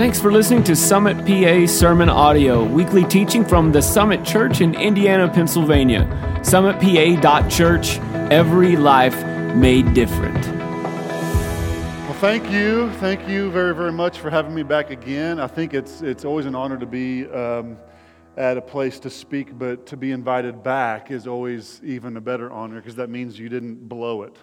Thanks for listening to Summit PA Sermon Audio, weekly teaching from the Summit Church in Indiana, Pennsylvania. SummitPA.church, every life made different. Well, thank you. Thank you very, very much for having me back again. I think it's, it's always an honor to be um, at a place to speak, but to be invited back is always even a better honor because that means you didn't blow it.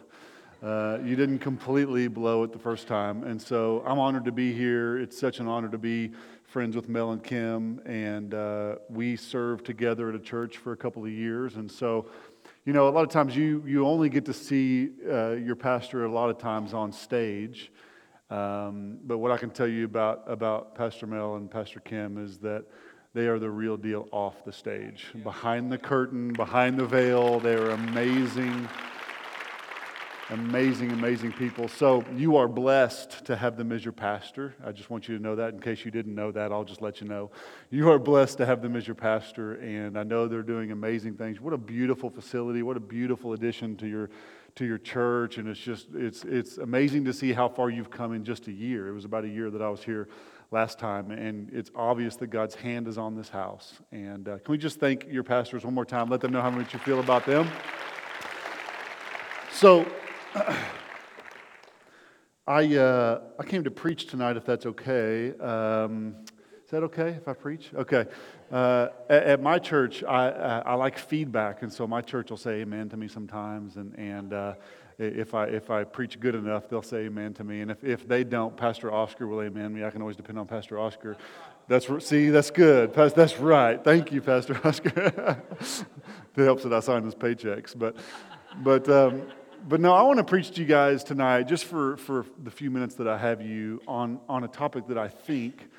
Uh, you didn't completely blow it the first time. And so I'm honored to be here. It's such an honor to be friends with Mel and Kim. And uh, we served together at a church for a couple of years. And so, you know, a lot of times you, you only get to see uh, your pastor a lot of times on stage. Um, but what I can tell you about, about Pastor Mel and Pastor Kim is that they are the real deal off the stage. Behind the curtain, behind the veil, they are amazing Amazing, amazing people. So you are blessed to have them as your pastor. I just want you to know that. In case you didn't know that, I'll just let you know. You are blessed to have them as your pastor, and I know they're doing amazing things. What a beautiful facility! What a beautiful addition to your to your church, and it's just it's it's amazing to see how far you've come in just a year. It was about a year that I was here last time, and it's obvious that God's hand is on this house. And uh, can we just thank your pastors one more time? Let them know how much you feel about them. So. I, uh, I came to preach tonight, if that's okay. Um, is that okay if I preach? Okay. Uh, at, at, my church, I, I, I, like feedback, and so my church will say amen to me sometimes. And, and uh, if, I, if I preach good enough, they'll say amen to me. And if, if they don't, Pastor Oscar will amen me. I can always depend on Pastor Oscar. That's, see, that's good. That's right. Thank you, Pastor Oscar. it helps that I sign his paychecks. But, but um, but no, I want to preach to you guys tonight, just for, for the few minutes that I have you, on, on a topic that I think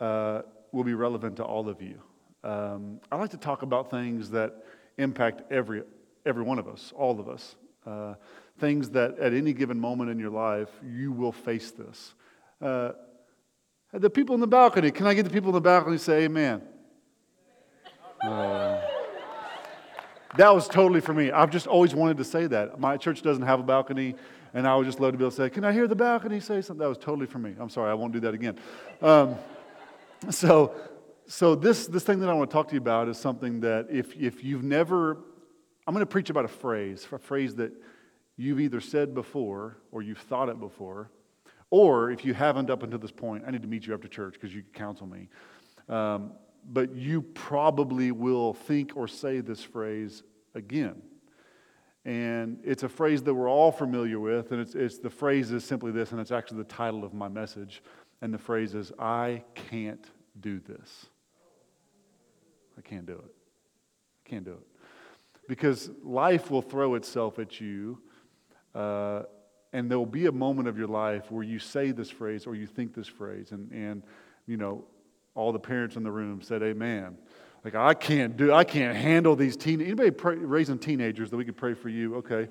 uh, will be relevant to all of you. Um, I like to talk about things that impact every, every one of us, all of us. Uh, things that at any given moment in your life, you will face this. Uh, the people in the balcony, can I get the people in the balcony to say amen? That was totally for me. I've just always wanted to say that. My church doesn't have a balcony, and I would just love to be able to say, Can I hear the balcony say something? That was totally for me. I'm sorry, I won't do that again. Um, so, so this, this thing that I want to talk to you about is something that if, if you've never, I'm going to preach about a phrase, a phrase that you've either said before or you've thought it before, or if you haven't up until this point, I need to meet you after church because you can counsel me. Um, but you probably will think or say this phrase again. And it's a phrase that we're all familiar with, and it's, it's the phrase is simply this, and it's actually the title of my message. And the phrase is, I can't do this. I can't do it. I can't do it. Because life will throw itself at you, uh, and there will be a moment of your life where you say this phrase or you think this phrase, and, and you know, all the parents in the room said amen. Like, I can't do, I can't handle these teen. Anybody pray, raising teenagers that we could pray for you? Okay,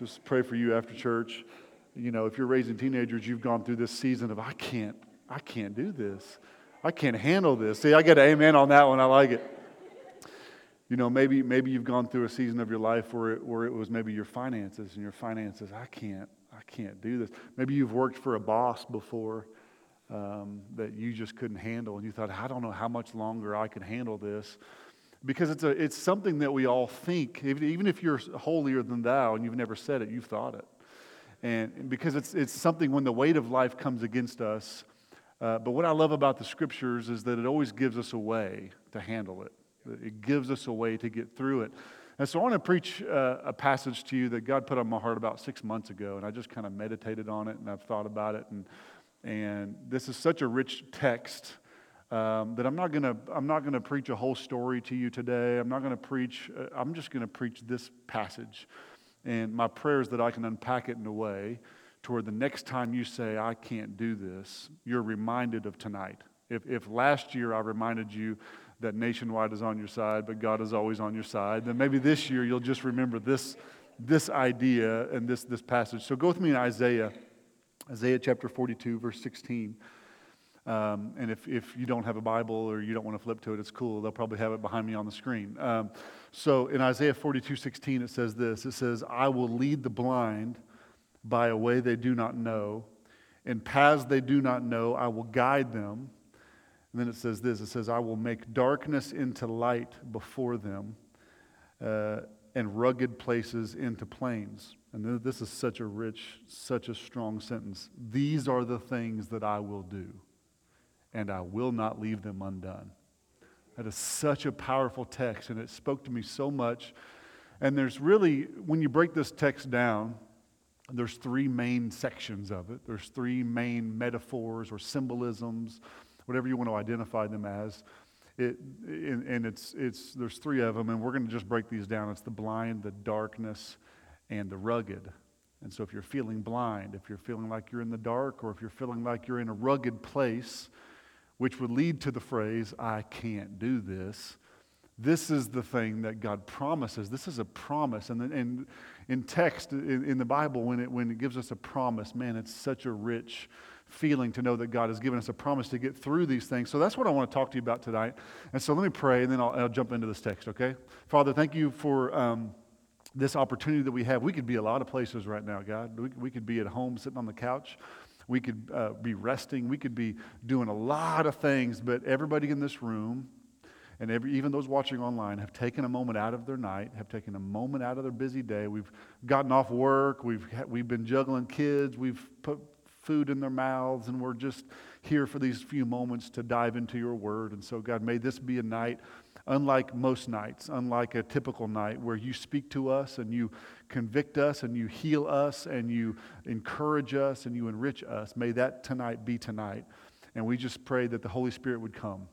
just pray for you after church. You know, if you're raising teenagers, you've gone through this season of I can't, I can't do this. I can't handle this. See, I get an amen on that one. I like it. You know, maybe maybe you've gone through a season of your life where it, where it was maybe your finances and your finances. I can't, I can't do this. Maybe you've worked for a boss before um, that you just couldn't handle, and you thought, I don't know how much longer I can handle this. Because it's, a, it's something that we all think, even if you're holier than thou and you've never said it, you've thought it. And because it's, it's something when the weight of life comes against us. Uh, but what I love about the scriptures is that it always gives us a way to handle it, it gives us a way to get through it. And so I want to preach uh, a passage to you that God put on my heart about six months ago, and I just kind of meditated on it and I've thought about it. And and this is such a rich text um, that I'm not to I'm not to preach a whole story to you today. I'm not to preach. Uh, I'm just to preach this passage. And my prayer is that I can unpack it in a way to where the next time you say I can't do this, you're reminded of tonight. If if last year I reminded you that nationwide is on your side, but God is always on your side, then maybe this year you'll just remember this this idea and this this passage. So go with me in Isaiah Isaiah chapter 42, verse 16. Um, and if, if you don't have a Bible or you don't want to flip to it, it's cool. They'll probably have it behind me on the screen. Um, so in Isaiah 42, 16, it says this It says, I will lead the blind by a way they do not know, In paths they do not know, I will guide them. And then it says this it says, I will make darkness into light before them, uh, and rugged places into plains. And this is such a rich, such a strong sentence. These are the things that I will do, and I will not leave them undone. That is such a powerful text, and it spoke to me so much. And there's really, when you break this text down, there's three main sections of it. There's three main metaphors or symbolisms, whatever you want to identify them as. It, and, and it's, it's, there's three of them, and we're going to just break these down. It's the blind, the darkness, and the rugged. And so if you're feeling blind, if you're feeling like you're in the dark, or if you're feeling like you're in a rugged place, which would lead to the phrase, I can't do this, this is the thing that God promises. This is a promise. And, and in text, in, in the Bible, when it, when it gives us a promise, man, it's such a rich feeling to know that God has given us a promise to get through these things. So that's what I want to talk to you about tonight. And so let me pray, and then I'll, I'll jump into this text, okay? Father, thank you for. Um, this opportunity that we have. We could be a lot of places right now, God. We, we could be at home sitting on the couch. We could uh, be resting. We could be doing a lot of things, but everybody in this room and every, even those watching online have taken a moment out of their night, have taken a moment out of their busy day. We've gotten off work, we've, we've been juggling kids, we've put food in their mouths, and we're just here for these few moments to dive into your word. And so, God, may this be a night unlike most nights, unlike a typical night where you speak to us and you convict us and you heal us and you encourage us and you enrich us. May that tonight be tonight. And we just pray that the Holy Spirit would come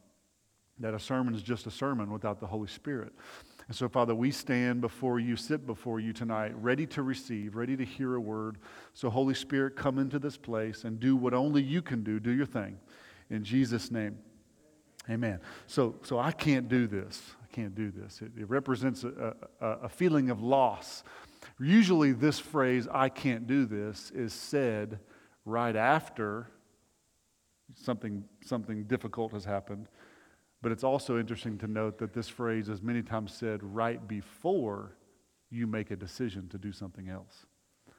that a sermon is just a sermon without the Holy Spirit. And so, Father, we stand before you, sit before you tonight, ready to receive, ready to hear a word. So, Holy Spirit, come into this place and do what only you can do. Do your thing. In Jesus' name, amen. So, so I can't do this. I can't do this. It, it represents a, a, a feeling of loss. Usually, this phrase, I can't do this, is said right after something, something difficult has happened but it's also interesting to note that this phrase is many times said right before you make a decision to do something else.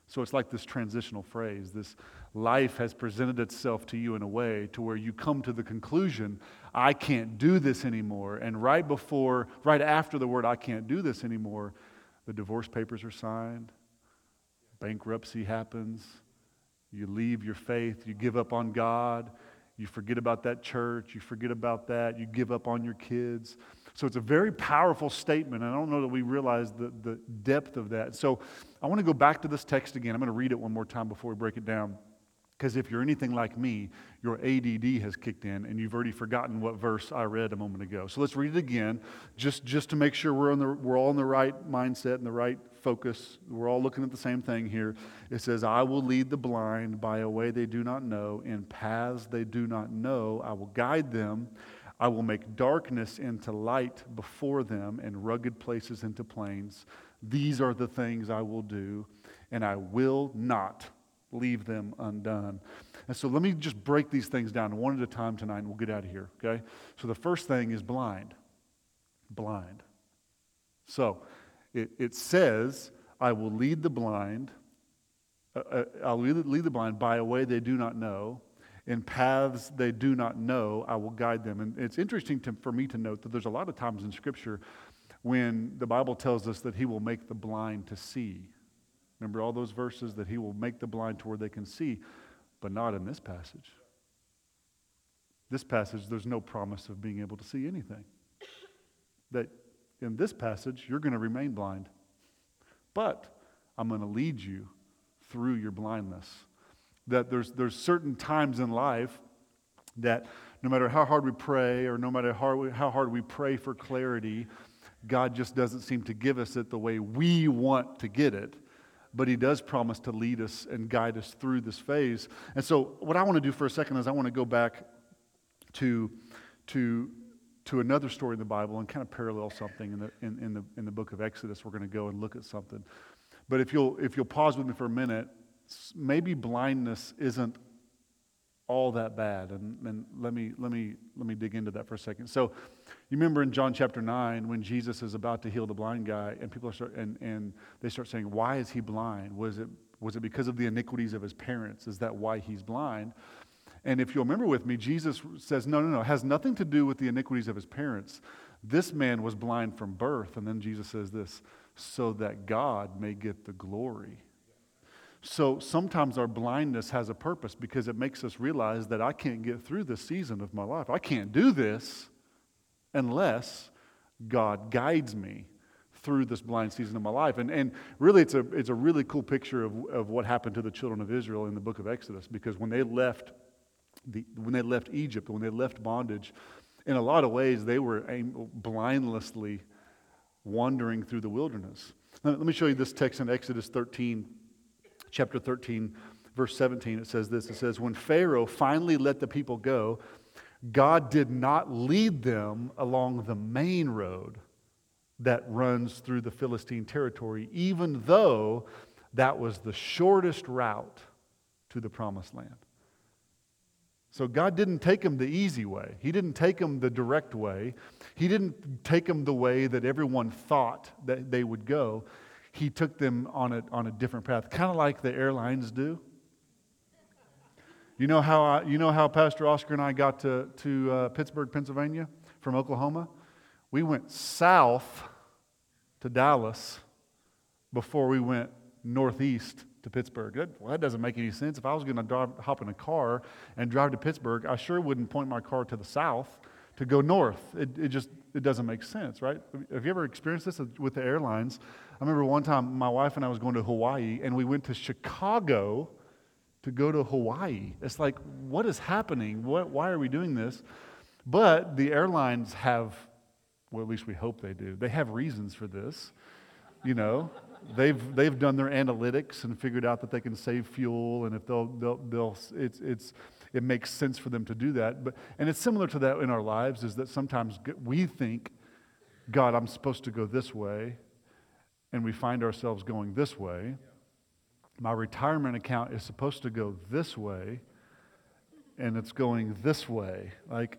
So it's like this transitional phrase. This life has presented itself to you in a way to where you come to the conclusion, I can't do this anymore. And right before, right after the word, I can't do this anymore, the divorce papers are signed, bankruptcy happens, you leave your faith, you give up on God, you forget about that church. You forget about that. You give up on your kids. So it's a very powerful statement. I don't know that we realize the, the depth of that. So I want to go back to this text again. I'm going to read it one more time before we break it down. Because if you're anything like me, your ADD has kicked in and you've already forgotten what verse I read a moment ago. So let's read it again, just, just to make sure we're, on the, we're all in the right mindset and the right focus. We're all looking at the same thing here. It says, I will lead the blind by a way they do not know, in paths they do not know. I will guide them. I will make darkness into light before them and rugged places into plains. These are the things I will do, and I will not leave them undone. And so let me just break these things down one at a time tonight, and we'll get out of here, okay? So the first thing is blind. Blind. So it, it says, I will lead the blind. Uh, uh, I'll lead, lead the blind by a way they do not know. In paths they do not know, I will guide them. And it's interesting to, for me to note that there's a lot of times in Scripture when the Bible tells us that He will make the blind to see. Remember all those verses that He will make the blind to where they can see, but not in this passage. This passage, there's no promise of being able to see anything. That in this passage, you're going to remain blind. But I'm going to lead you through your blindness. That there's, there's certain times in life that no matter how hard we pray or no matter how, how hard we pray for clarity, God just doesn't seem to give us it the way we want to get it. But He does promise to lead us and guide us through this phase. And so, what I want to do for a second is I want to go back to, to to another story in the Bible and kind of parallel something in the, in, in, the, in the book of Exodus. We're going to go and look at something. But if you'll, if you'll pause with me for a minute, maybe blindness isn't all that bad. And, and let, me, let, me, let me dig into that for a second. So, you remember in John chapter 9 when Jesus is about to heal the blind guy, and people start, and, and they start saying, Why is he blind? Was it, Was it because of the iniquities of his parents? Is that why he's blind? And if you'll remember with me, Jesus says, no, no, no, it has nothing to do with the iniquities of his parents. This man was blind from birth. And then Jesus says this, so that God may get the glory. So sometimes our blindness has a purpose because it makes us realize that I can't get through this season of my life. I can't do this unless God guides me through this blind season of my life. And, and really, it's a, it's a really cool picture of, of what happened to the children of Israel in the book of Exodus because when they left, the, when they left Egypt, when they left bondage, in a lot of ways, they were blindlessly wandering through the wilderness. Let me show you this text in Exodus 13, chapter 13, verse 17. It says this It says, When Pharaoh finally let the people go, God did not lead them along the main road that runs through the Philistine territory, even though that was the shortest route to the promised land. So God didn't take them the easy way. He didn't take them the direct way. He didn't take them the way that everyone thought that they would go. He took them on a, on a different path, kind of like the airlines do. You know how, I, you know how Pastor Oscar and I got to, to uh, Pittsburgh, Pennsylvania from Oklahoma? We went south to Dallas before we went northeast to Pittsburgh. That, well, that doesn't make any sense. If I was going to hop in a car and drive to Pittsburgh, I sure wouldn't point my car to the south to go north. It, it just it doesn't make sense, right? Have you ever experienced this with the airlines? I remember one time my wife and I was going to Hawaii, and we went to Chicago to go to Hawaii. It's like, what is happening? What, why are we doing this? But the airlines have well, at least we hope they do. They have reasons for this. You know, they've, they've done their analytics and figured out that they can save fuel, and if they'll, they'll, they'll it's, it's, it makes sense for them to do that. But, and it's similar to that in our lives, is that sometimes we think, God, I'm supposed to go this way, and we find ourselves going this way. My retirement account is supposed to go this way, and it's going this way. Like,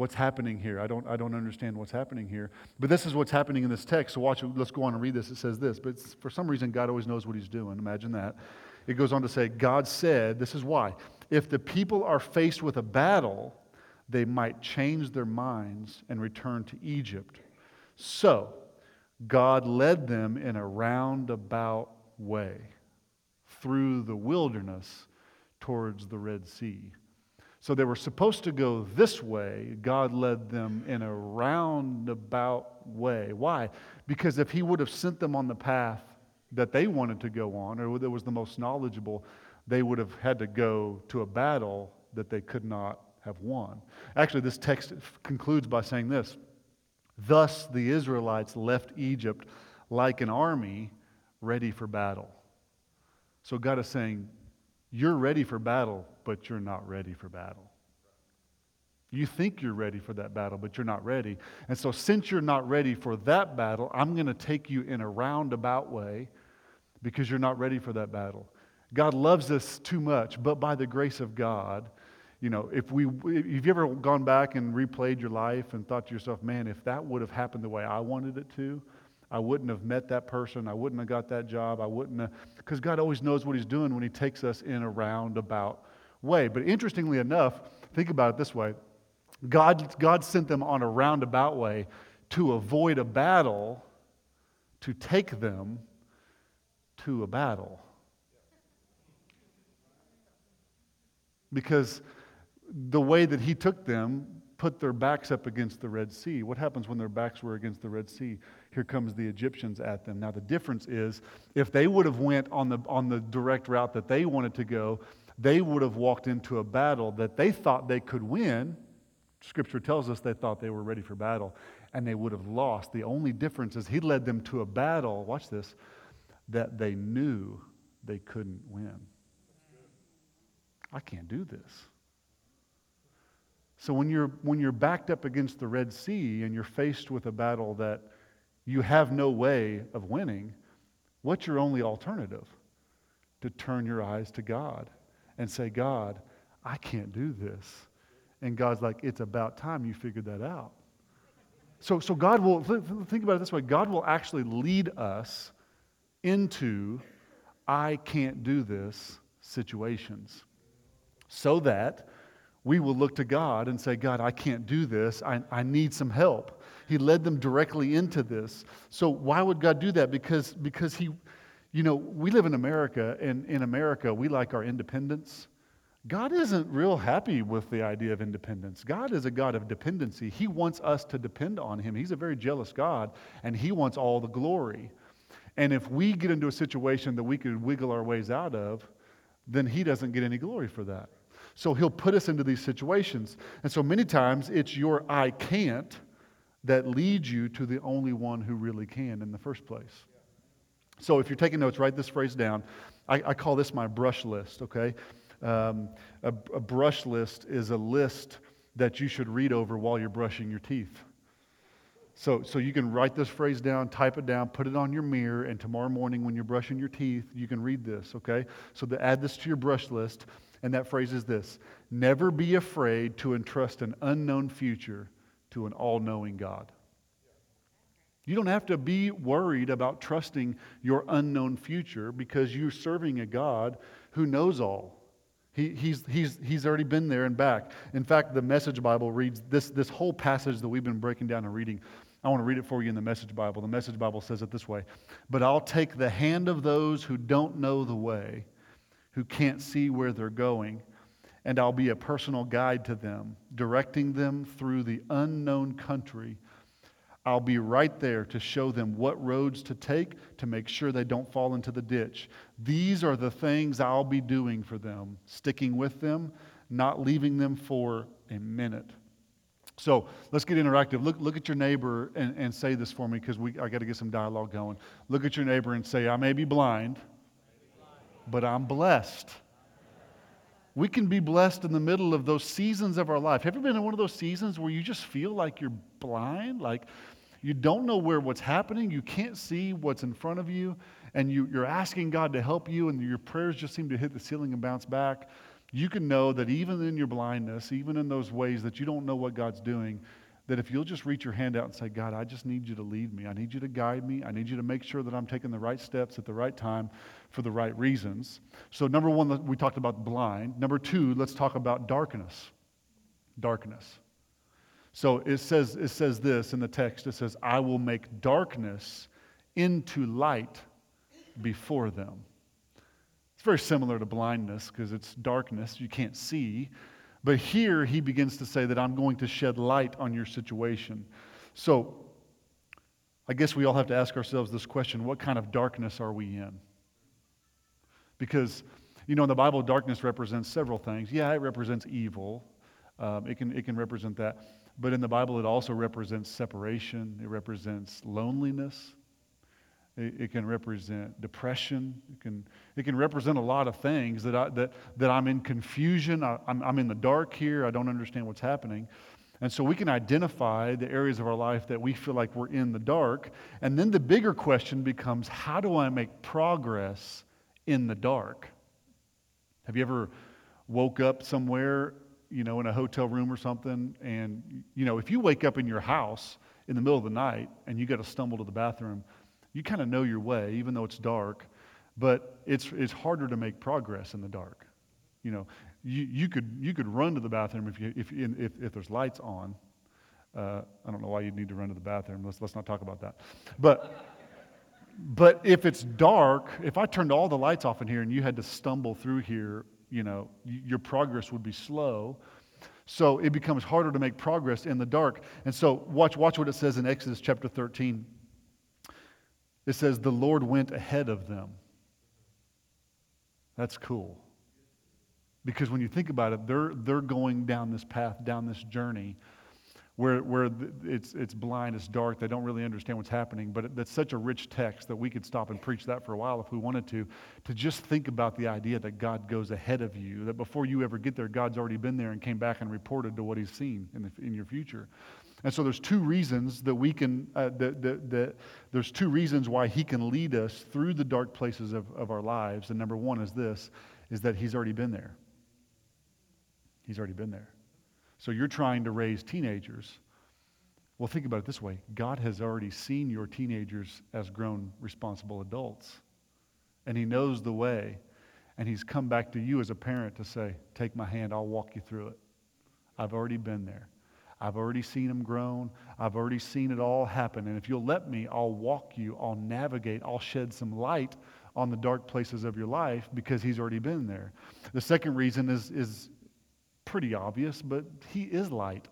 what's happening here. I don't, I don't understand what's happening here. But this is what's happening in this text. So watch, let's go on and read this. It says this, but for some reason, God always knows what he's doing. Imagine that. It goes on to say, God said, this is why. If the people are faced with a battle, they might change their minds and return to Egypt. So, God led them in a roundabout way through the wilderness towards the Red Sea. So they were supposed to go this way. God led them in a roundabout way. Why? Because if He would have sent them on the path that they wanted to go on, or that was the most knowledgeable, they would have had to go to a battle that they could not have won. Actually, this text concludes by saying this Thus the Israelites left Egypt like an army ready for battle. So God is saying, You're ready for battle but you're not ready for battle. You think you're ready for that battle, but you're not ready. And so, since you're not ready for that battle, I'm going to take you in a roundabout way because you're not ready for that battle. God loves us too much, but by the grace of God, you know, if we, if you've ever gone back and replayed your life and thought to yourself, man, if that would have happened the way I wanted it to, I wouldn't have met that person. I wouldn't have got that job. I wouldn't have, because God always knows what He's doing when He takes us in a roundabout way. But interestingly enough, think about it this way God, God sent them on a roundabout way to avoid a battle, to take them to a battle. Because the way that he took them put their backs up against the Red Sea. What happens when their backs were against the Red Sea? Here comes the Egyptians at them. Now the difference is if they would have went on the on the direct route that they wanted to go, they would have walked into a battle that they thought they could win. Scripture tells us they thought they were ready for battle, and they would have lost. The only difference is he led them to a battle, watch this, that they knew they couldn't win. I can't do this. So when you're, when you're backed up against the Red Sea and you're faced with a battle that you have no way of winning, what's your only alternative? To turn your eyes to God and say, God, I can't do this. And God's like, it's about time you figured that out. So, so God will, think about it this way God will actually lead us into I can't do this situations so that we will look to God and say, God, I can't do this. I, I need some help. He led them directly into this. So why would God do that? Because, because he, you know, we live in America, and in America, we like our independence. God isn't real happy with the idea of independence. God is a God of dependency. He wants us to depend on Him. He's a very jealous God, and He wants all the glory. And if we get into a situation that we could wiggle our ways out of, then He doesn't get any glory for that. So He'll put us into these situations. And so many times it's your I can't that leads you to the only one who really can in the first place. So if you're taking notes, write this phrase down. I, I call this my brush list, okay? Um, a, a brush list is a list that you should read over while you're brushing your teeth. So, so you can write this phrase down, type it down, put it on your mirror, and tomorrow morning when you're brushing your teeth, you can read this, okay? So to add this to your brush list, and that phrase is this Never be afraid to entrust an unknown future to an all knowing God. You don't have to be worried about trusting your unknown future because you're serving a God who knows all. He, he's, he's, he's already been there and back. In fact, the Message Bible reads this, this whole passage that we've been breaking down and reading. I want to read it for you in the Message Bible. The Message Bible says it this way But I'll take the hand of those who don't know the way, who can't see where they're going, and I'll be a personal guide to them, directing them through the unknown country I'll be right there to show them what roads to take to make sure they don't fall into the ditch. These are the things I'll be doing for them, sticking with them, not leaving them for a minute. So let's get interactive. Look, look at your neighbor and, and say this for me because I got to get some dialogue going. Look at your neighbor and say, I may be blind, but I'm blessed. We can be blessed in the middle of those seasons of our life. Have you been in one of those seasons where you just feel like you're blind? Like you don't know where what's happening, you can't see what's in front of you, and you, you're asking God to help you, and your prayers just seem to hit the ceiling and bounce back. You can know that even in your blindness, even in those ways that you don't know what God's doing, that if you'll just reach your hand out and say, God, I just need you to lead me. I need you to guide me. I need you to make sure that I'm taking the right steps at the right time for the right reasons. So, number one, we talked about blind. Number two, let's talk about darkness. Darkness. So it says, it says this in the text it says, I will make darkness into light before them. It's very similar to blindness because it's darkness, you can't see. But here he begins to say that I'm going to shed light on your situation. So I guess we all have to ask ourselves this question what kind of darkness are we in? Because, you know, in the Bible, darkness represents several things. Yeah, it represents evil, um, it, can, it can represent that. But in the Bible, it also represents separation, it represents loneliness, it, can represent depression. It can, it can represent a lot of things that, I, that, that I'm in confusion. I, I'm, I'm in the dark here. I don't understand what's happening. And so we can identify the areas of our life that we feel like we're in the dark. And then the bigger question becomes how do I make progress in the dark? Have you ever woke up somewhere, you know, in a hotel room or something? And, you know, if you wake up in your house in the middle of the night and you got to stumble to the bathroom, you kind of know your way, even though it's dark, but it's, it's harder to make progress in the dark. You know, you, you, could, you could run to the bathroom if, you, if, if, if there's lights on. Uh, I don't know why you'd need to run to the bathroom. Let's, let's not talk about that. But, but if it's dark, if I turned all the lights off in here and you had to stumble through here, you know, your progress would be slow. So it becomes harder to make progress in the dark. And so watch, watch what it says in Exodus chapter 13, it says, The Lord went ahead of them. That's cool. Because when you think about it, they're, they're going down this path, down this journey where, where it's, it's blind, it's dark, they don't really understand what's happening. But that's such a rich text that we could stop and preach that for a while if we wanted to, to just think about the idea that God goes ahead of you, that before you ever get there, God's already been there and came back and reported to what he's seen in, the, in your future. And so there's two reasons that we can, uh, that, there's two reasons why he can lead us through the dark places of, of our lives. And number one is this, is that he's already been there. He's already been there. So you're trying to raise teenagers. Well, think about it this way God has already seen your teenagers as grown, responsible adults. and He knows the way. And He's come back to you as a parent to say, Take my hand, I'll walk you through it. I've already been there. I've already seen them grown. I've already seen it all happen. And if you'll let me, I'll walk you, I'll navigate, I'll shed some light on the dark places of your life because He's already been there. The second reason is, is pretty obvious, but He is light.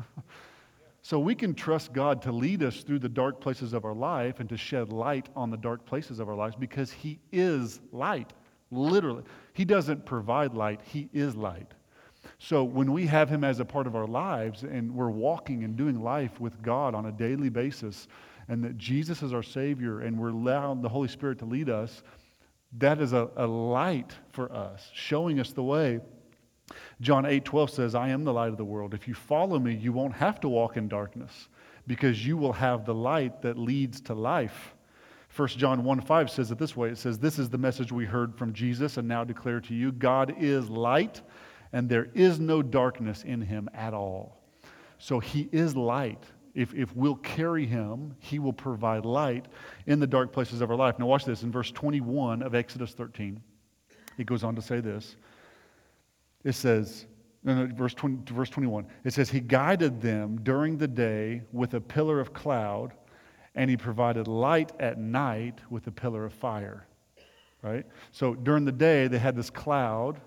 so we can trust God to lead us through the dark places of our life and to shed light on the dark places of our lives because He is light. Literally. He doesn't provide light, He is light. So when we have Him as a part of our lives and we're walking and doing life with God on a daily basis, and that Jesus is our Savior and we're allowing the Holy Spirit to lead us, that is a, a light for us, showing us the way. John 8 12 says, I am the light of the world. If you follow me, you won't have to walk in darkness because you will have the light that leads to life. 1 John 1 5 says it this way it says, This is the message we heard from Jesus and now declare to you God is light, and there is no darkness in him at all. So he is light. If, if we'll carry him, he will provide light in the dark places of our life. Now, watch this in verse 21 of Exodus 13. It goes on to say this. It says, no, no, verse, 20, verse 21, it says, He guided them during the day with a pillar of cloud, and He provided light at night with a pillar of fire. Right? So during the day, they had this cloud,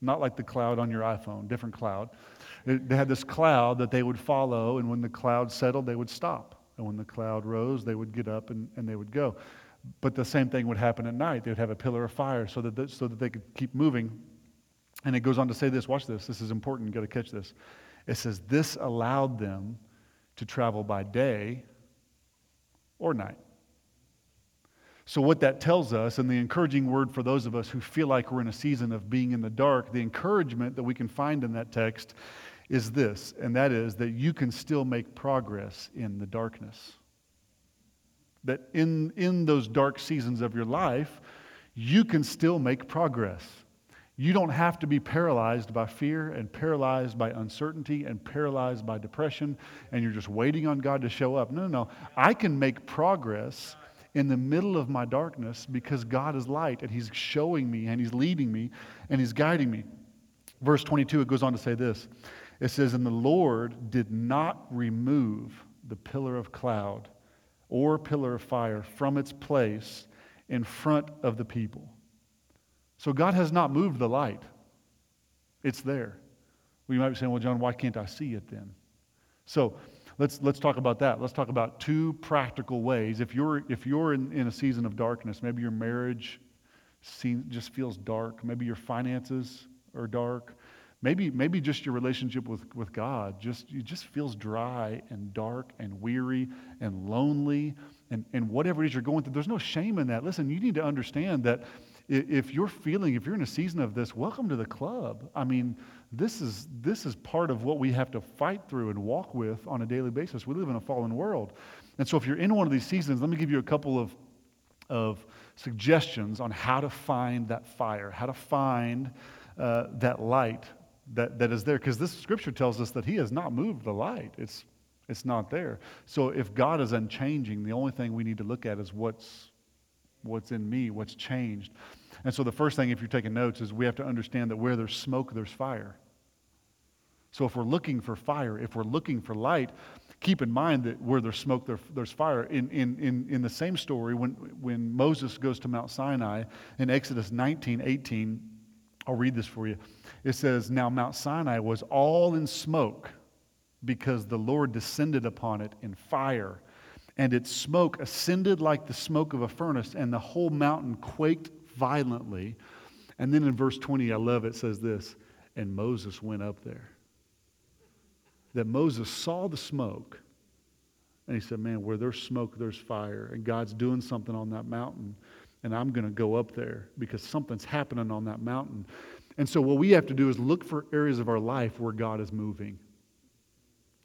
not like the cloud on your iPhone, different cloud. They had this cloud that they would follow, and when the cloud settled, they would stop. And when the cloud rose, they would get up and, and they would go. But the same thing would happen at night. They would have a pillar of fire so that, the, so that they could keep moving. And it goes on to say this watch this. This is important. You've got to catch this. It says, This allowed them to travel by day or night. So, what that tells us, and the encouraging word for those of us who feel like we're in a season of being in the dark, the encouragement that we can find in that text is this, and that is that you can still make progress in the darkness. That in, in those dark seasons of your life, you can still make progress. You don't have to be paralyzed by fear and paralyzed by uncertainty and paralyzed by depression, and you're just waiting on God to show up. No, no, no. I can make progress in the middle of my darkness because God is light and He's showing me and He's leading me and He's guiding me. Verse 22, it goes on to say this it says, And the Lord did not remove the pillar of cloud or pillar of fire from its place in front of the people. So God has not moved the light, it's there. Well, you might be saying, Well, John, why can't I see it then? So let's, let's talk about that. Let's talk about two practical ways. If you're, if you're in, in a season of darkness, maybe your marriage just feels dark, maybe your finances are dark, Maybe, maybe just your relationship with, with God just, it just feels dry and dark and weary and lonely and, and whatever it is you're going through. There's no shame in that. Listen, you need to understand that if you're feeling, if you're in a season of this, welcome to the club. I mean, this is, this is part of what we have to fight through and walk with on a daily basis. We live in a fallen world. And so if you're in one of these seasons, let me give you a couple of, of suggestions on how to find that fire, how to find uh, that light that, that is there because this scripture tells us that he has not moved the light it's it's not there so if god is unchanging the only thing we need to look at is what's what's in me what's changed and so the first thing if you're taking notes is we have to understand that where there's smoke there's fire. So if we're looking for fire if we're looking for light keep in mind that where there's smoke there, there's fire. In, in, in, in the same story when, when moses goes to mount sinai in exodus 19 18 i'll read this for you. It says, Now Mount Sinai was all in smoke because the Lord descended upon it in fire. And its smoke ascended like the smoke of a furnace, and the whole mountain quaked violently. And then in verse 20, I love it, says this, and Moses went up there. That Moses saw the smoke, and he said, Man, where there's smoke, there's fire. And God's doing something on that mountain, and I'm going to go up there because something's happening on that mountain. And so, what we have to do is look for areas of our life where God is moving.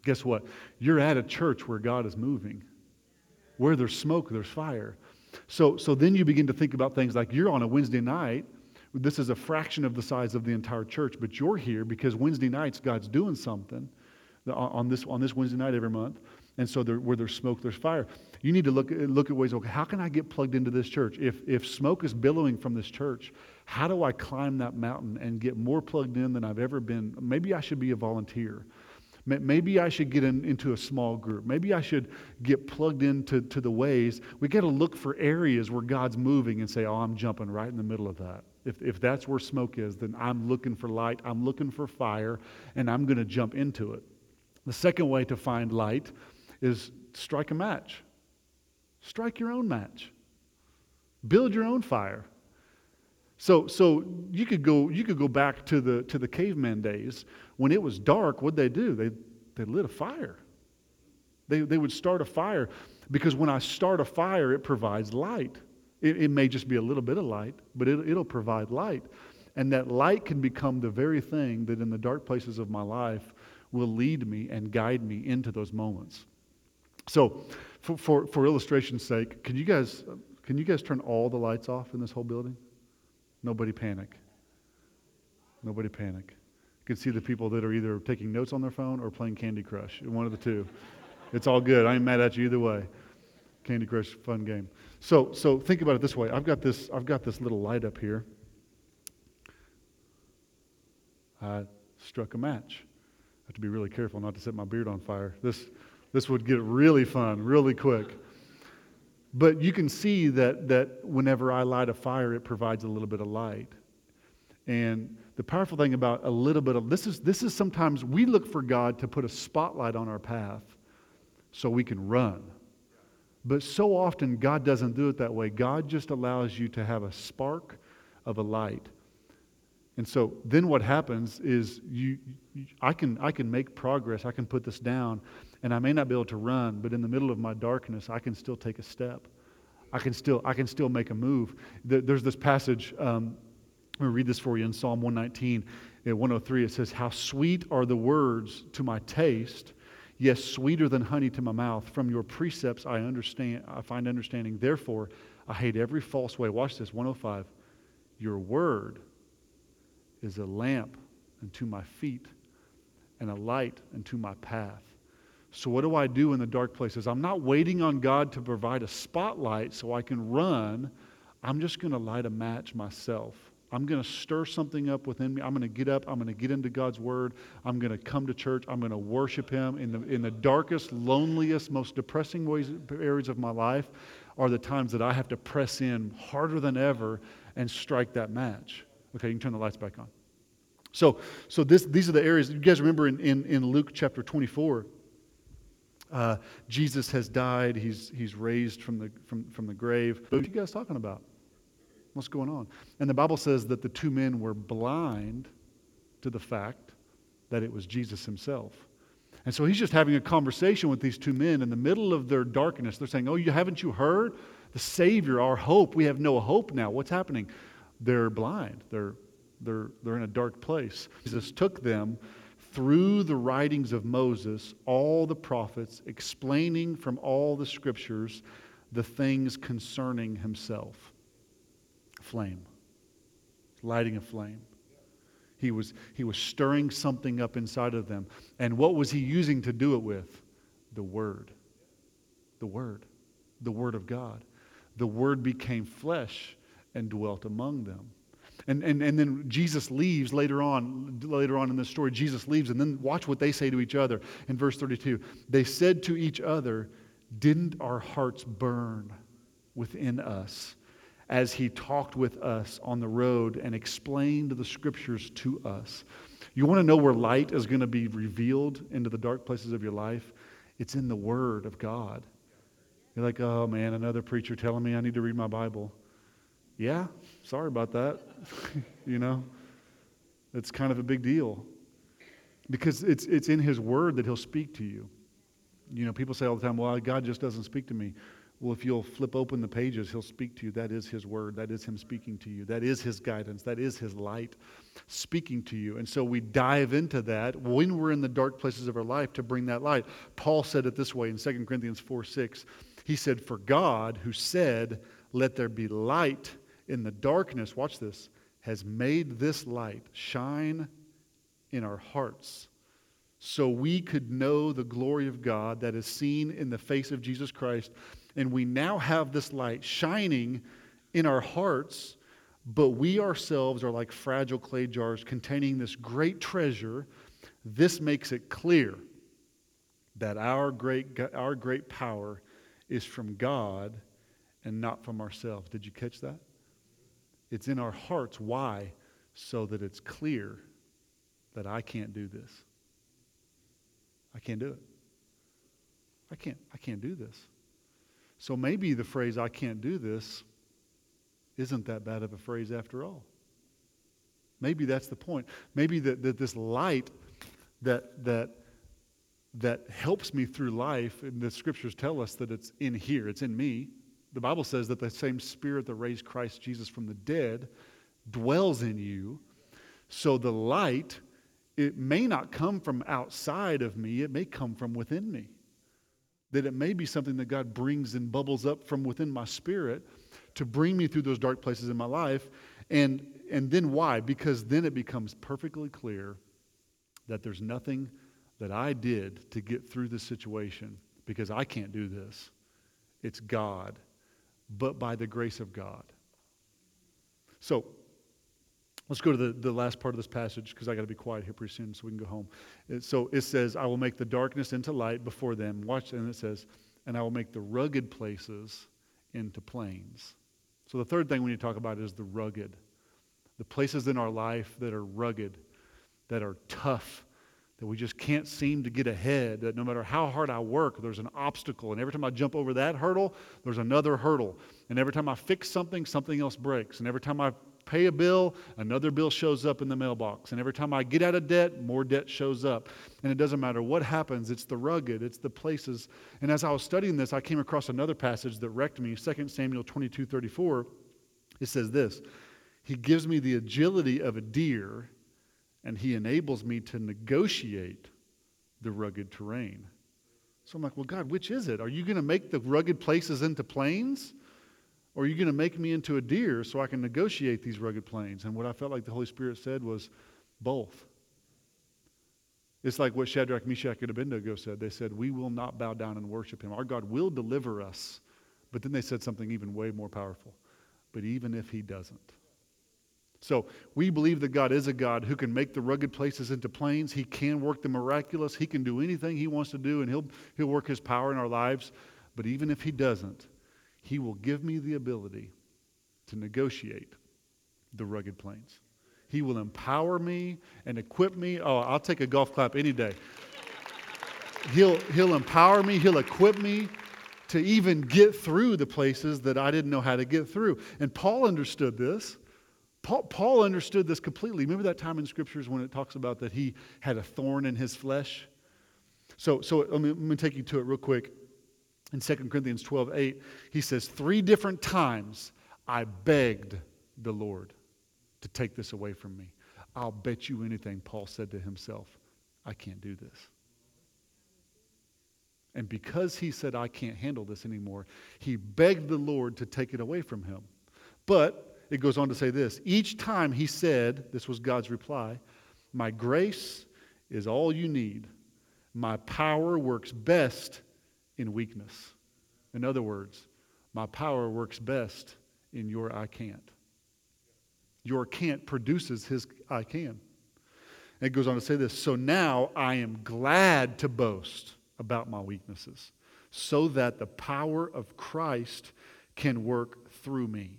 Guess what? You're at a church where God is moving. Where there's smoke, there's fire. So, so then you begin to think about things like you're on a Wednesday night. This is a fraction of the size of the entire church, but you're here because Wednesday nights God's doing something on this, on this Wednesday night every month. And so there, where there's smoke, there's fire. You need to look, look at ways, okay, how can I get plugged into this church? If, if smoke is billowing from this church, how do I climb that mountain and get more plugged in than I've ever been? Maybe I should be a volunteer. Maybe I should get in, into a small group. Maybe I should get plugged into to the ways. We got to look for areas where God's moving and say, oh, I'm jumping right in the middle of that. If, if that's where smoke is, then I'm looking for light, I'm looking for fire, and I'm going to jump into it. The second way to find light is strike a match. Strike your own match. Build your own fire. So, so you could go you could go back to the to the caveman days when it was dark. What'd they do? They they lit a fire. They they would start a fire because when I start a fire, it provides light. It, it may just be a little bit of light, but it, it'll provide light, and that light can become the very thing that in the dark places of my life will lead me and guide me into those moments. So, for, for, for illustration's sake, can you guys can you guys turn all the lights off in this whole building? Nobody panic. Nobody panic. You can see the people that are either taking notes on their phone or playing Candy Crush. One of the two. It's all good. I ain't mad at you either way. Candy Crush, fun game. So, so think about it this way. I've got this, I've got this little light up here. I struck a match. I have to be really careful not to set my beard on fire. This, this would get really fun, really quick. But you can see that, that whenever I light a fire, it provides a little bit of light. And the powerful thing about a little bit of this is this is sometimes we look for God to put a spotlight on our path so we can run. But so often God doesn't do it that way. God just allows you to have a spark of a light. And so then what happens is you, you I can I can make progress. I can put this down and I may not be able to run, but in the middle of my darkness, I can still take a step. I can still, I can still make a move. There's this passage, um, I'm going to read this for you in Psalm 119, at eh, 103. It says, How sweet are the words to my taste, yes, sweeter than honey to my mouth. From your precepts I understand, I find understanding. Therefore, I hate every false way. Watch this, 105. Your word is a lamp unto my feet and a light unto my path. So, what do I do in the dark places? I'm not waiting on God to provide a spotlight so I can run. I'm just going to light a match myself. I'm going to stir something up within me. I'm going to get up. I'm going to get into God's Word. I'm going to come to church. I'm going to worship Him. In the, in the darkest, loneliest, most depressing ways, areas of my life are the times that I have to press in harder than ever and strike that match. Okay, you can turn the lights back on. So, so this, these are the areas. You guys remember in, in, in Luke chapter 24, uh, Jesus has died. He's, he's raised from the, from, from the grave. What are you guys talking about? What's going on? And the Bible says that the two men were blind to the fact that it was Jesus himself. And so he's just having a conversation with these two men in the middle of their darkness. They're saying, Oh, you haven't you heard? The Savior, our hope. We have no hope now. What's happening? They're blind. They're, they're, they're in a dark place. Jesus took them through the writings of Moses, all the prophets, explaining from all the scriptures the things concerning himself. Flame, lighting a flame. He was, he was stirring something up inside of them. And what was he using to do it with? The Word. The Word. The Word of God. The Word became flesh and dwelt among them. And, and, and then Jesus leaves later on, later on in the story. Jesus leaves, and then watch what they say to each other in verse 32. They said to each other, Didn't our hearts burn within us as he talked with us on the road and explained the scriptures to us? You want to know where light is going to be revealed into the dark places of your life? It's in the Word of God. You're like, oh man, another preacher telling me I need to read my Bible. Yeah, sorry about that. you know, it's kind of a big deal because it's, it's in His Word that He'll speak to you. You know, people say all the time, well, God just doesn't speak to me. Well, if you'll flip open the pages, He'll speak to you. That is His Word. That is Him speaking to you. That is His guidance. That is His light speaking to you. And so we dive into that when we're in the dark places of our life to bring that light. Paul said it this way in 2 Corinthians 4 6. He said, For God, who said, Let there be light in the darkness, watch this, has made this light shine in our hearts so we could know the glory of God that is seen in the face of Jesus Christ. And we now have this light shining in our hearts, but we ourselves are like fragile clay jars containing this great treasure. This makes it clear that our great, our great power is from God and not from ourselves. Did you catch that? It's in our hearts. Why? So that it's clear that I can't do this. I can't do it. I can't, I can't do this. So maybe the phrase, I can't do this, isn't that bad of a phrase after all. Maybe that's the point. Maybe that, that this light that, that, that helps me through life, and the scriptures tell us that it's in here, it's in me. The Bible says that the same spirit that raised Christ Jesus from the dead dwells in you. So the light, it may not come from outside of me, it may come from within me. That it may be something that God brings and bubbles up from within my spirit to bring me through those dark places in my life. And, and then why? Because then it becomes perfectly clear that there's nothing that I did to get through this situation because I can't do this. It's God, but by the grace of God. So, let's go to the, the last part of this passage because I got to be quiet here pretty soon so we can go home. So it says, I will make the darkness into light before them. Watch, and it says, and I will make the rugged places into plains. So the third thing we need to talk about is the rugged. The places in our life that are rugged, that are tough, that we just can't seem to get ahead, that no matter how hard I work, there's an obstacle. And every time I jump over that hurdle, there's another hurdle. And every time I fix something, something else breaks. And every time I pay a bill, another bill shows up in the mailbox. And every time I get out of debt, more debt shows up. And it doesn't matter what happens, it's the rugged, it's the places. And as I was studying this, I came across another passage that wrecked me 2 Samuel 22 34. It says this He gives me the agility of a deer, and He enables me to negotiate the rugged terrain. So I'm like, well, God, which is it? Are you going to make the rugged places into plains? Or are you going to make me into a deer so I can negotiate these rugged plains? And what I felt like the Holy Spirit said was both. It's like what Shadrach, Meshach, and Abednego said. They said, We will not bow down and worship him. Our God will deliver us. But then they said something even way more powerful. But even if he doesn't. So we believe that God is a God who can make the rugged places into plains. He can work the miraculous. He can do anything he wants to do, and he'll, he'll work his power in our lives. But even if he doesn't, he will give me the ability to negotiate the rugged plains. He will empower me and equip me. Oh, I'll take a golf clap any day. He'll, he'll empower me, he'll equip me to even get through the places that I didn't know how to get through. And Paul understood this. Paul, Paul understood this completely. Remember that time in scriptures when it talks about that he had a thorn in his flesh? So, so let, me, let me take you to it real quick in 2 Corinthians 12 8, he says, Three different times I begged the Lord to take this away from me. I'll bet you anything, Paul said to himself, I can't do this. And because he said, I can't handle this anymore, he begged the Lord to take it away from him. But it goes on to say this each time he said, this was God's reply, My grace is all you need. My power works best in weakness. In other words, my power works best in your I can't. Your can't produces his I can. And it goes on to say this So now I am glad to boast about my weaknesses, so that the power of Christ can work through me.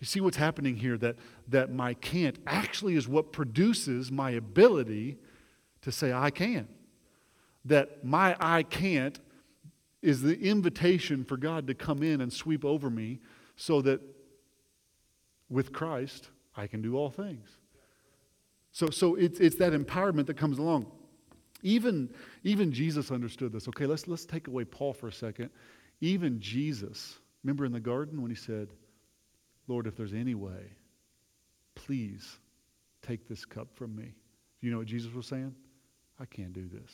You see what's happening here that, that my can't actually is what produces my ability to say I can. That my I can't is the invitation for God to come in and sweep over me so that with Christ, I can do all things. So, so it's, it's that empowerment that comes along. Even, even Jesus understood this. Okay, let's, let's take away Paul for a second. Even Jesus, remember in the garden when he said, Lord, if there's any way, please take this cup from me. Do you know what Jesus was saying? I can't do this.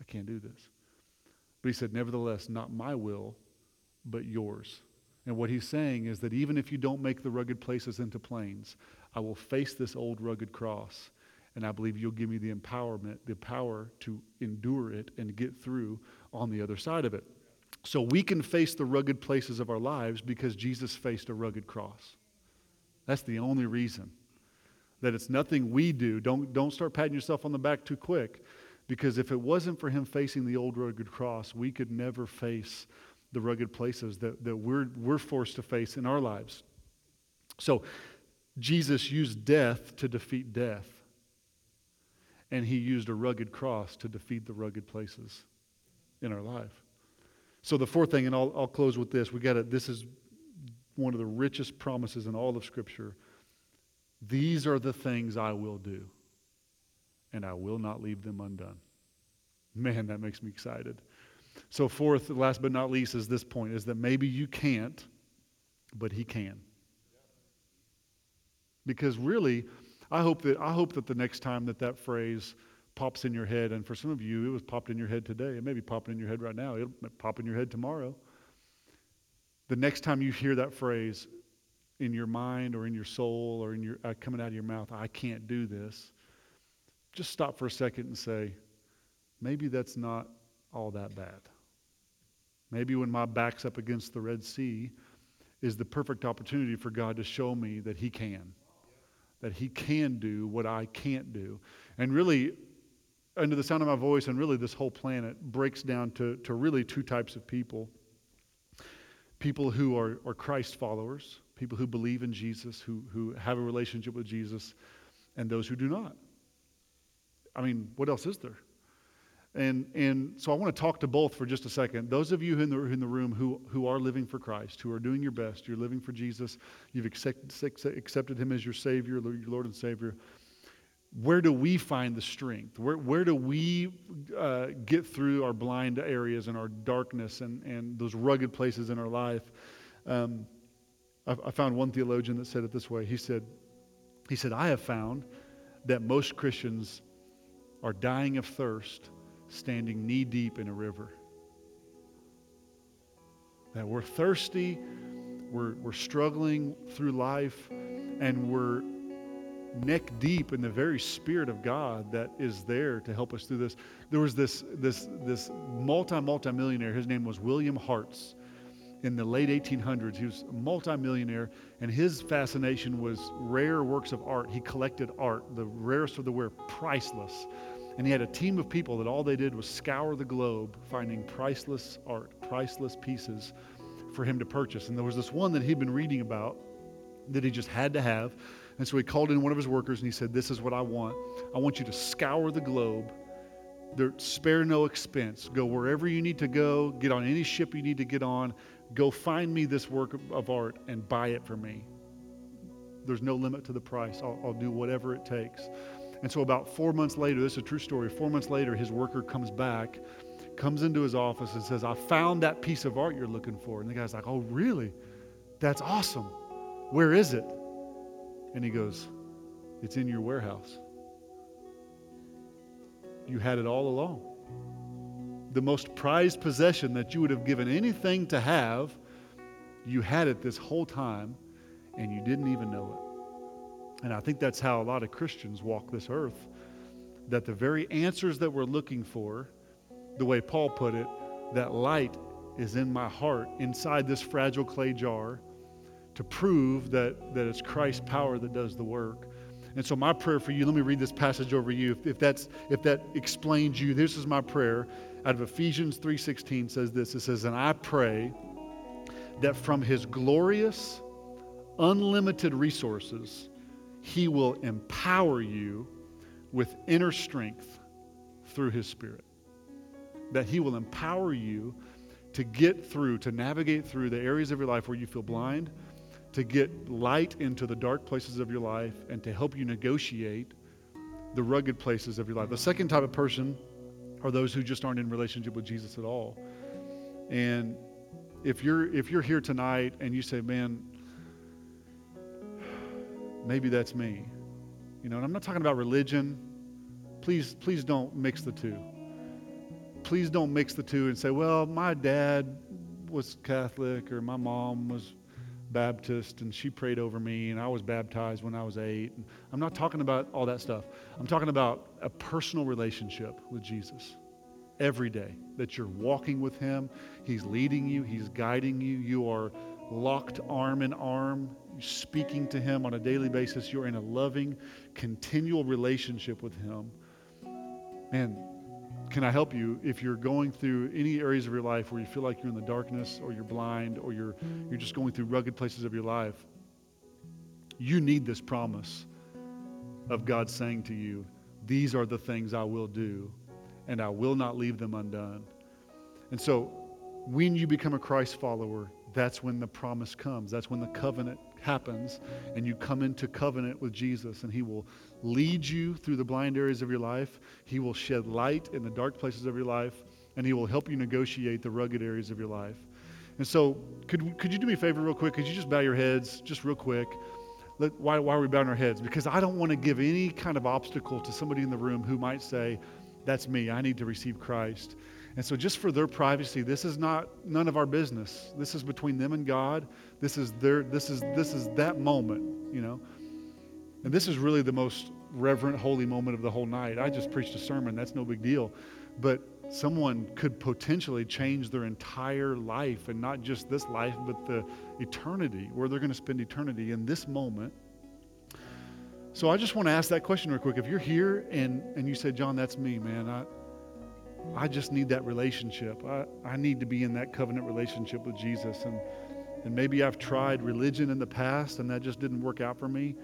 I can't do this. But he said, Nevertheless, not my will, but yours. And what he's saying is that even if you don't make the rugged places into plains, I will face this old rugged cross And I believe you'll give me the empowerment, the power to endure it and get through on the other side of it. So we can face the rugged places of our lives because Jesus faced a rugged cross. That's the only reason. That it's nothing we do. Don't, don't start patting yourself on the back too quick. Because if it wasn't for him facing the old rugged cross, we could never face the rugged places that, that we're, we're forced to face in our lives. So Jesus used death to defeat death. And he used a rugged cross to defeat the rugged places in our life. So the fourth thing, and I'll, I'll close with this. We got it. This is one of the richest promises in all of Scripture. These are the things I will do, and I will not leave them undone. Man, that makes me excited. So, fourth, last but not least, is this point is that maybe you can't, but he can. Because really, I hope that I hope that the next time that that phrase pops in your head. And for some of you, it was popped in your head today. It may be popping in your head right now. It'll pop in your head tomorrow. The next time you hear that phrase in your mind or in your soul or in your uh, coming out of your mouth, I can't do this. Just stop for a second and say, maybe that's not all that bad. Maybe when my back's up against the Red Sea is the perfect opportunity for God to show me that He can, that He can do what I can't do. And really, under the sound of my voice, and really this whole planet breaks down to, to really two types of people people who are, are Christ followers, people who believe in Jesus, who, who have a relationship with Jesus, and those who do not. I mean, what else is there? And, and so I want to talk to both for just a second. Those of you in the, in the room who, who are living for Christ, who are doing your best, you're living for Jesus, you've accept, accepted Him as your Savior, your Lord and Savior where do we find the strength? Where, where do we uh, get through our blind areas and our darkness and, and those rugged places in our life? Um, I, I found one theologian that said it this way. He said, he said, I have found that most Christians are dying of thirst standing knee deep in a river. That we're thirsty, we're, we're struggling through life, and we're neck deep in the very spirit of God that is there to help us through this. There was this this this multi multi millionaire. His name was William Hearst. In the late 1800s, he was a multimillionaire, and his fascination was rare works of art. He collected art, the rarest of the rare, priceless. And he had a team of people that all they did was scour the globe, finding priceless art, priceless pieces for him to purchase. And there was this one that he'd been reading about that he just had to have. And so he called in one of his workers and he said, This is what I want. I want you to scour the globe. There, spare no expense. Go wherever you need to go. Get on any ship you need to get on. Go find me this work of, art and buy it for me. There's no limit to the price. I'll, I'll do whatever it takes. And so, about four months later, this is a true story. Four months later, his worker comes back, comes into his office, and says, I found that piece of art you're looking for. And the guy's like, Oh, really? That's awesome. Where is it? And he goes, It's in your warehouse. You had it all along. The most prized possession that you would have given anything to have, you had it this whole time, and you didn't even know it. And I think that's how a lot of Christians walk this earth. That the very answers that we're looking for, the way Paul put it, that light is in my heart, inside this fragile clay jar to prove that, that it's Christ's power that does the work. And so my prayer for you, let me read this passage over you. If, if, that's, if that explains you, this is my prayer. Out of Ephesians 3.16 says this. It says, And I pray that from his glorious, unlimited resources, he will empower you with inner strength through his spirit. That he will empower you to get through, to navigate through the areas of your life where you feel blind, to get light into the dark places of your life and to help you negotiate the rugged places of your life. The second type of person are those who just aren't in relationship with Jesus at all. And if you're if you're here tonight and you say, "Man, maybe that's me." You know, and I'm not talking about religion. Please please don't mix the two. Please don't mix the two and say, "Well, my dad was Catholic or my mom was Baptist and she prayed over me and I was baptized when I was eight. I'm not talking about all that stuff. I'm talking about a personal relationship with Jesus every day, that you're walking with Him. He's leading you, He's guiding you. You are locked arm in arm, speaking to Him on a daily basis. You're in a loving, continual relationship with Him. Man, can I help you if you're going through any areas of your life where you feel like you're in the darkness or you're blind or you're, you're just going through rugged places of your life? You need this promise of God saying to you, These are the things I will do, and I will not leave them undone. And so, when you become a Christ follower, that's when the promise comes. That's when the covenant happens, and you come into covenant with Jesus, and He will lead you through the blind areas of your life. He will shed light in the dark places of your life, and He will help you negotiate the rugged areas of your life. And so, could, could you do me a favor, real quick? Could you just bow your heads, just real quick? Let, why, why are we bowing our heads? Because I don't want to give any kind of obstacle to somebody in the room who might say, That's me, I need to receive Christ. And so, just for their privacy, this is not none of our business. This is between them and God. This is their. This is this is that moment, you know. And this is really the most reverent, holy moment of the whole night. I just preached a sermon. That's no big deal, but someone could potentially change their entire life, and not just this life, but the eternity, where they're going to spend eternity in this moment. So I just want to ask that question real quick. If you're here and and you said, John, that's me, man. I I just need that relationship. I, I need to be in that covenant relationship with Jesus. And, and maybe I've tried religion in the past and that just didn't work out for me.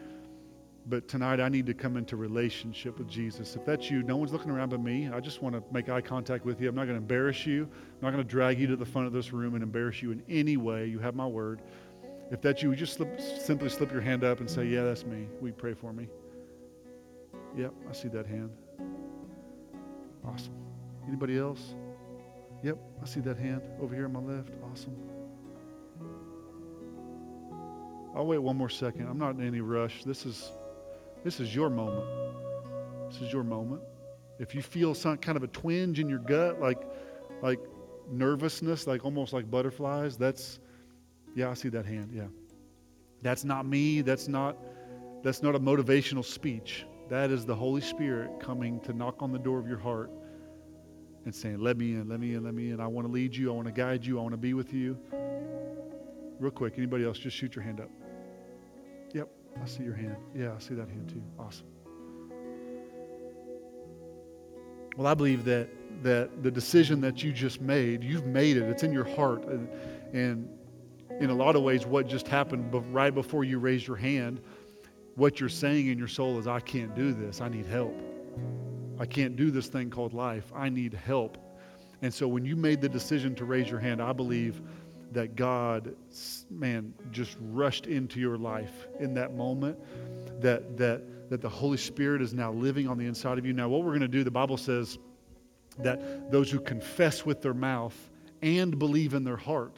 But tonight I need to come into relationship with Jesus. If that's you, no one's looking around but me. I just want to make eye contact with you. I'm not going to embarrass you. I'm not going to drag you to the front of this room and embarrass you in any way. You have my word. If that's you, just slip, simply slip your hand up and say, Yeah, that's me. We pray for me. Yep, I see that hand. Awesome. Anybody else? Yep, I see that hand over here on my left. Awesome. I'll wait one more second. I'm not in any rush. This is this is your moment. This is your moment. If you feel some kind of a twinge in your gut, like like nervousness, like almost like butterflies, that's yeah, I see that hand. Yeah. That's not me. That's not that's not a motivational speech. That is the Holy Spirit coming to knock on the door of your heart and saying, Let me in, let me in, let me in. I want to lead you. I want to guide you. I want to be with you. Real quick, anybody else, just shoot your hand up. Yep, I see your hand. Yeah, I see that hand too. Awesome. Well, I believe that that the decision that you just made, you've made it. It's in your heart, and, and in a lot of ways, what just happened right before you raised your hand, what you're saying in your soul is, "I can't do this. I need help." I can't do this thing called life. I need help. And so when you made the decision to raise your hand, I believe that God, man, just rushed into your life in that moment. That that that the Holy Spirit is now living on the inside of you. Now, what we're going to do, the Bible says that those who confess with their mouth and believe in their heart.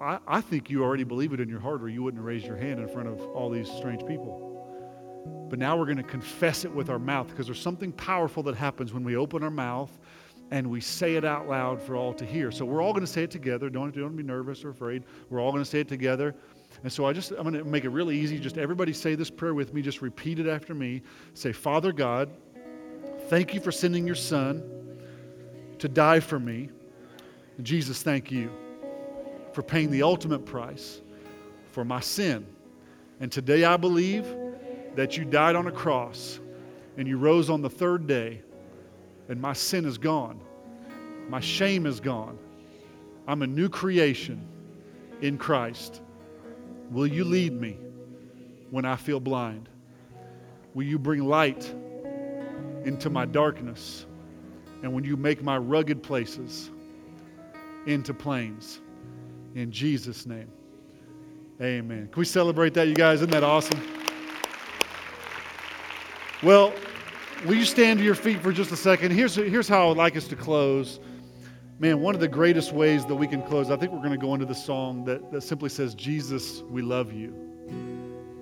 I, I think you already believe it in your heart, or you wouldn't have raised your hand in front of all these strange people. But now we're going to confess it with our mouth because there's something powerful that happens when we open our mouth and we say it out loud for all to hear. So we're all going to say it together. Don't, don't be nervous or afraid. We're all going to say it together. And so I just I'm going to make it really easy. Just everybody say this prayer with me. Just repeat it after me. Say, Father God, thank you for sending your son to die for me. And Jesus, thank you for paying the ultimate price for my sin. And today I believe that you died on a cross and you rose on the third day, and my sin is gone. My shame is gone. I'm a new creation in Christ. Will you lead me when I feel blind? Will you bring light into my darkness? And when you make my rugged places into plains? In Jesus' name, amen. Can we celebrate that, you guys? Isn't that awesome? Well, will you stand to your feet for just a second? Here's, here's how I would like us to close. Man, one of the greatest ways that we can close, I think we're going to go into the song that, that simply says, Jesus, we love you.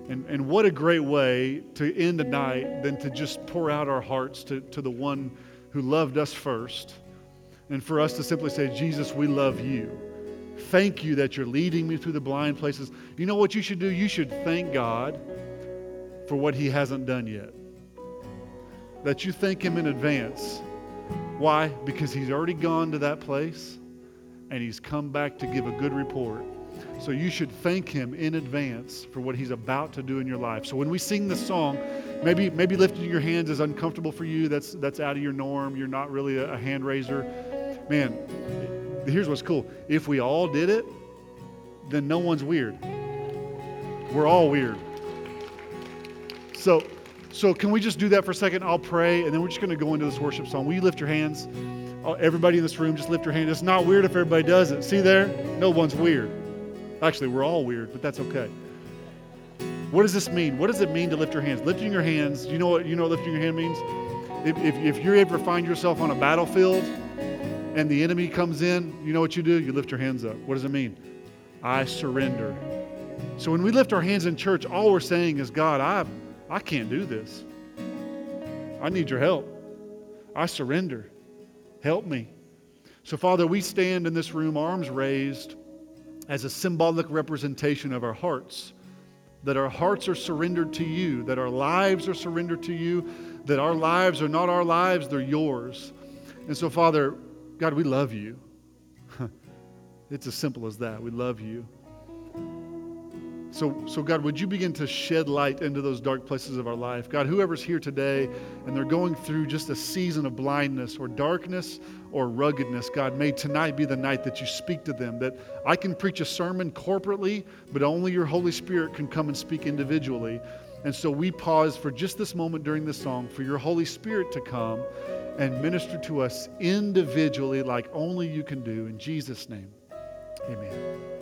And, and what a great way to end a night than to just pour out our hearts to, to the one who loved us first. And for us to simply say, Jesus, we love you. Thank you that you're leading me through the blind places. You know what you should do? You should thank God for what He hasn't done yet. That you thank Him in advance. Why? Because He's already gone to that place and He's come back to give a good report. So you should thank Him in advance for what He's about to do in your life. So when we sing this song, maybe maybe lifting your hands is uncomfortable for you. That's that's out of your norm. You're not really a, a hand raiser. Man, here's what's cool. If we all did it, then no one's weird. We're all weird. So so can we just do that for a second? I'll pray, and then we're just going to go into this worship song. Will you lift your hands? Oh, everybody in this room, just lift your hand. It's not weird if everybody does it. See there? No one's weird. Actually, we're all weird, but that's okay. What does this mean? What does it mean to lift your hands? Lifting your hands, you know what you know what lifting your hand means? If, if, if you're ever find yourself on a battlefield and the enemy comes in, you know what you do? You lift your hands up. What does it mean? I surrender. So when we lift our hands in church, all we're saying is, God, I, I can't do this. I need your help. I surrender. Help me. So, Father, we stand in this room, arms raised, as a symbolic representation of our hearts. That our hearts are surrendered to you, that our lives are surrendered to you, that our lives are not our lives, they're yours. And so, Father, God, we love you. it's as simple as that. We love you. So, so, God, would you begin to shed light into those dark places of our life? God, whoever's here today and they're going through just a season of blindness or darkness or ruggedness, God, may tonight be the night that you speak to them. That I can preach a sermon corporately, but only your Holy Spirit can come and speak individually. And so we pause for just this moment during this song for your Holy Spirit to come and minister to us individually like only you can do. In Jesus' name, amen.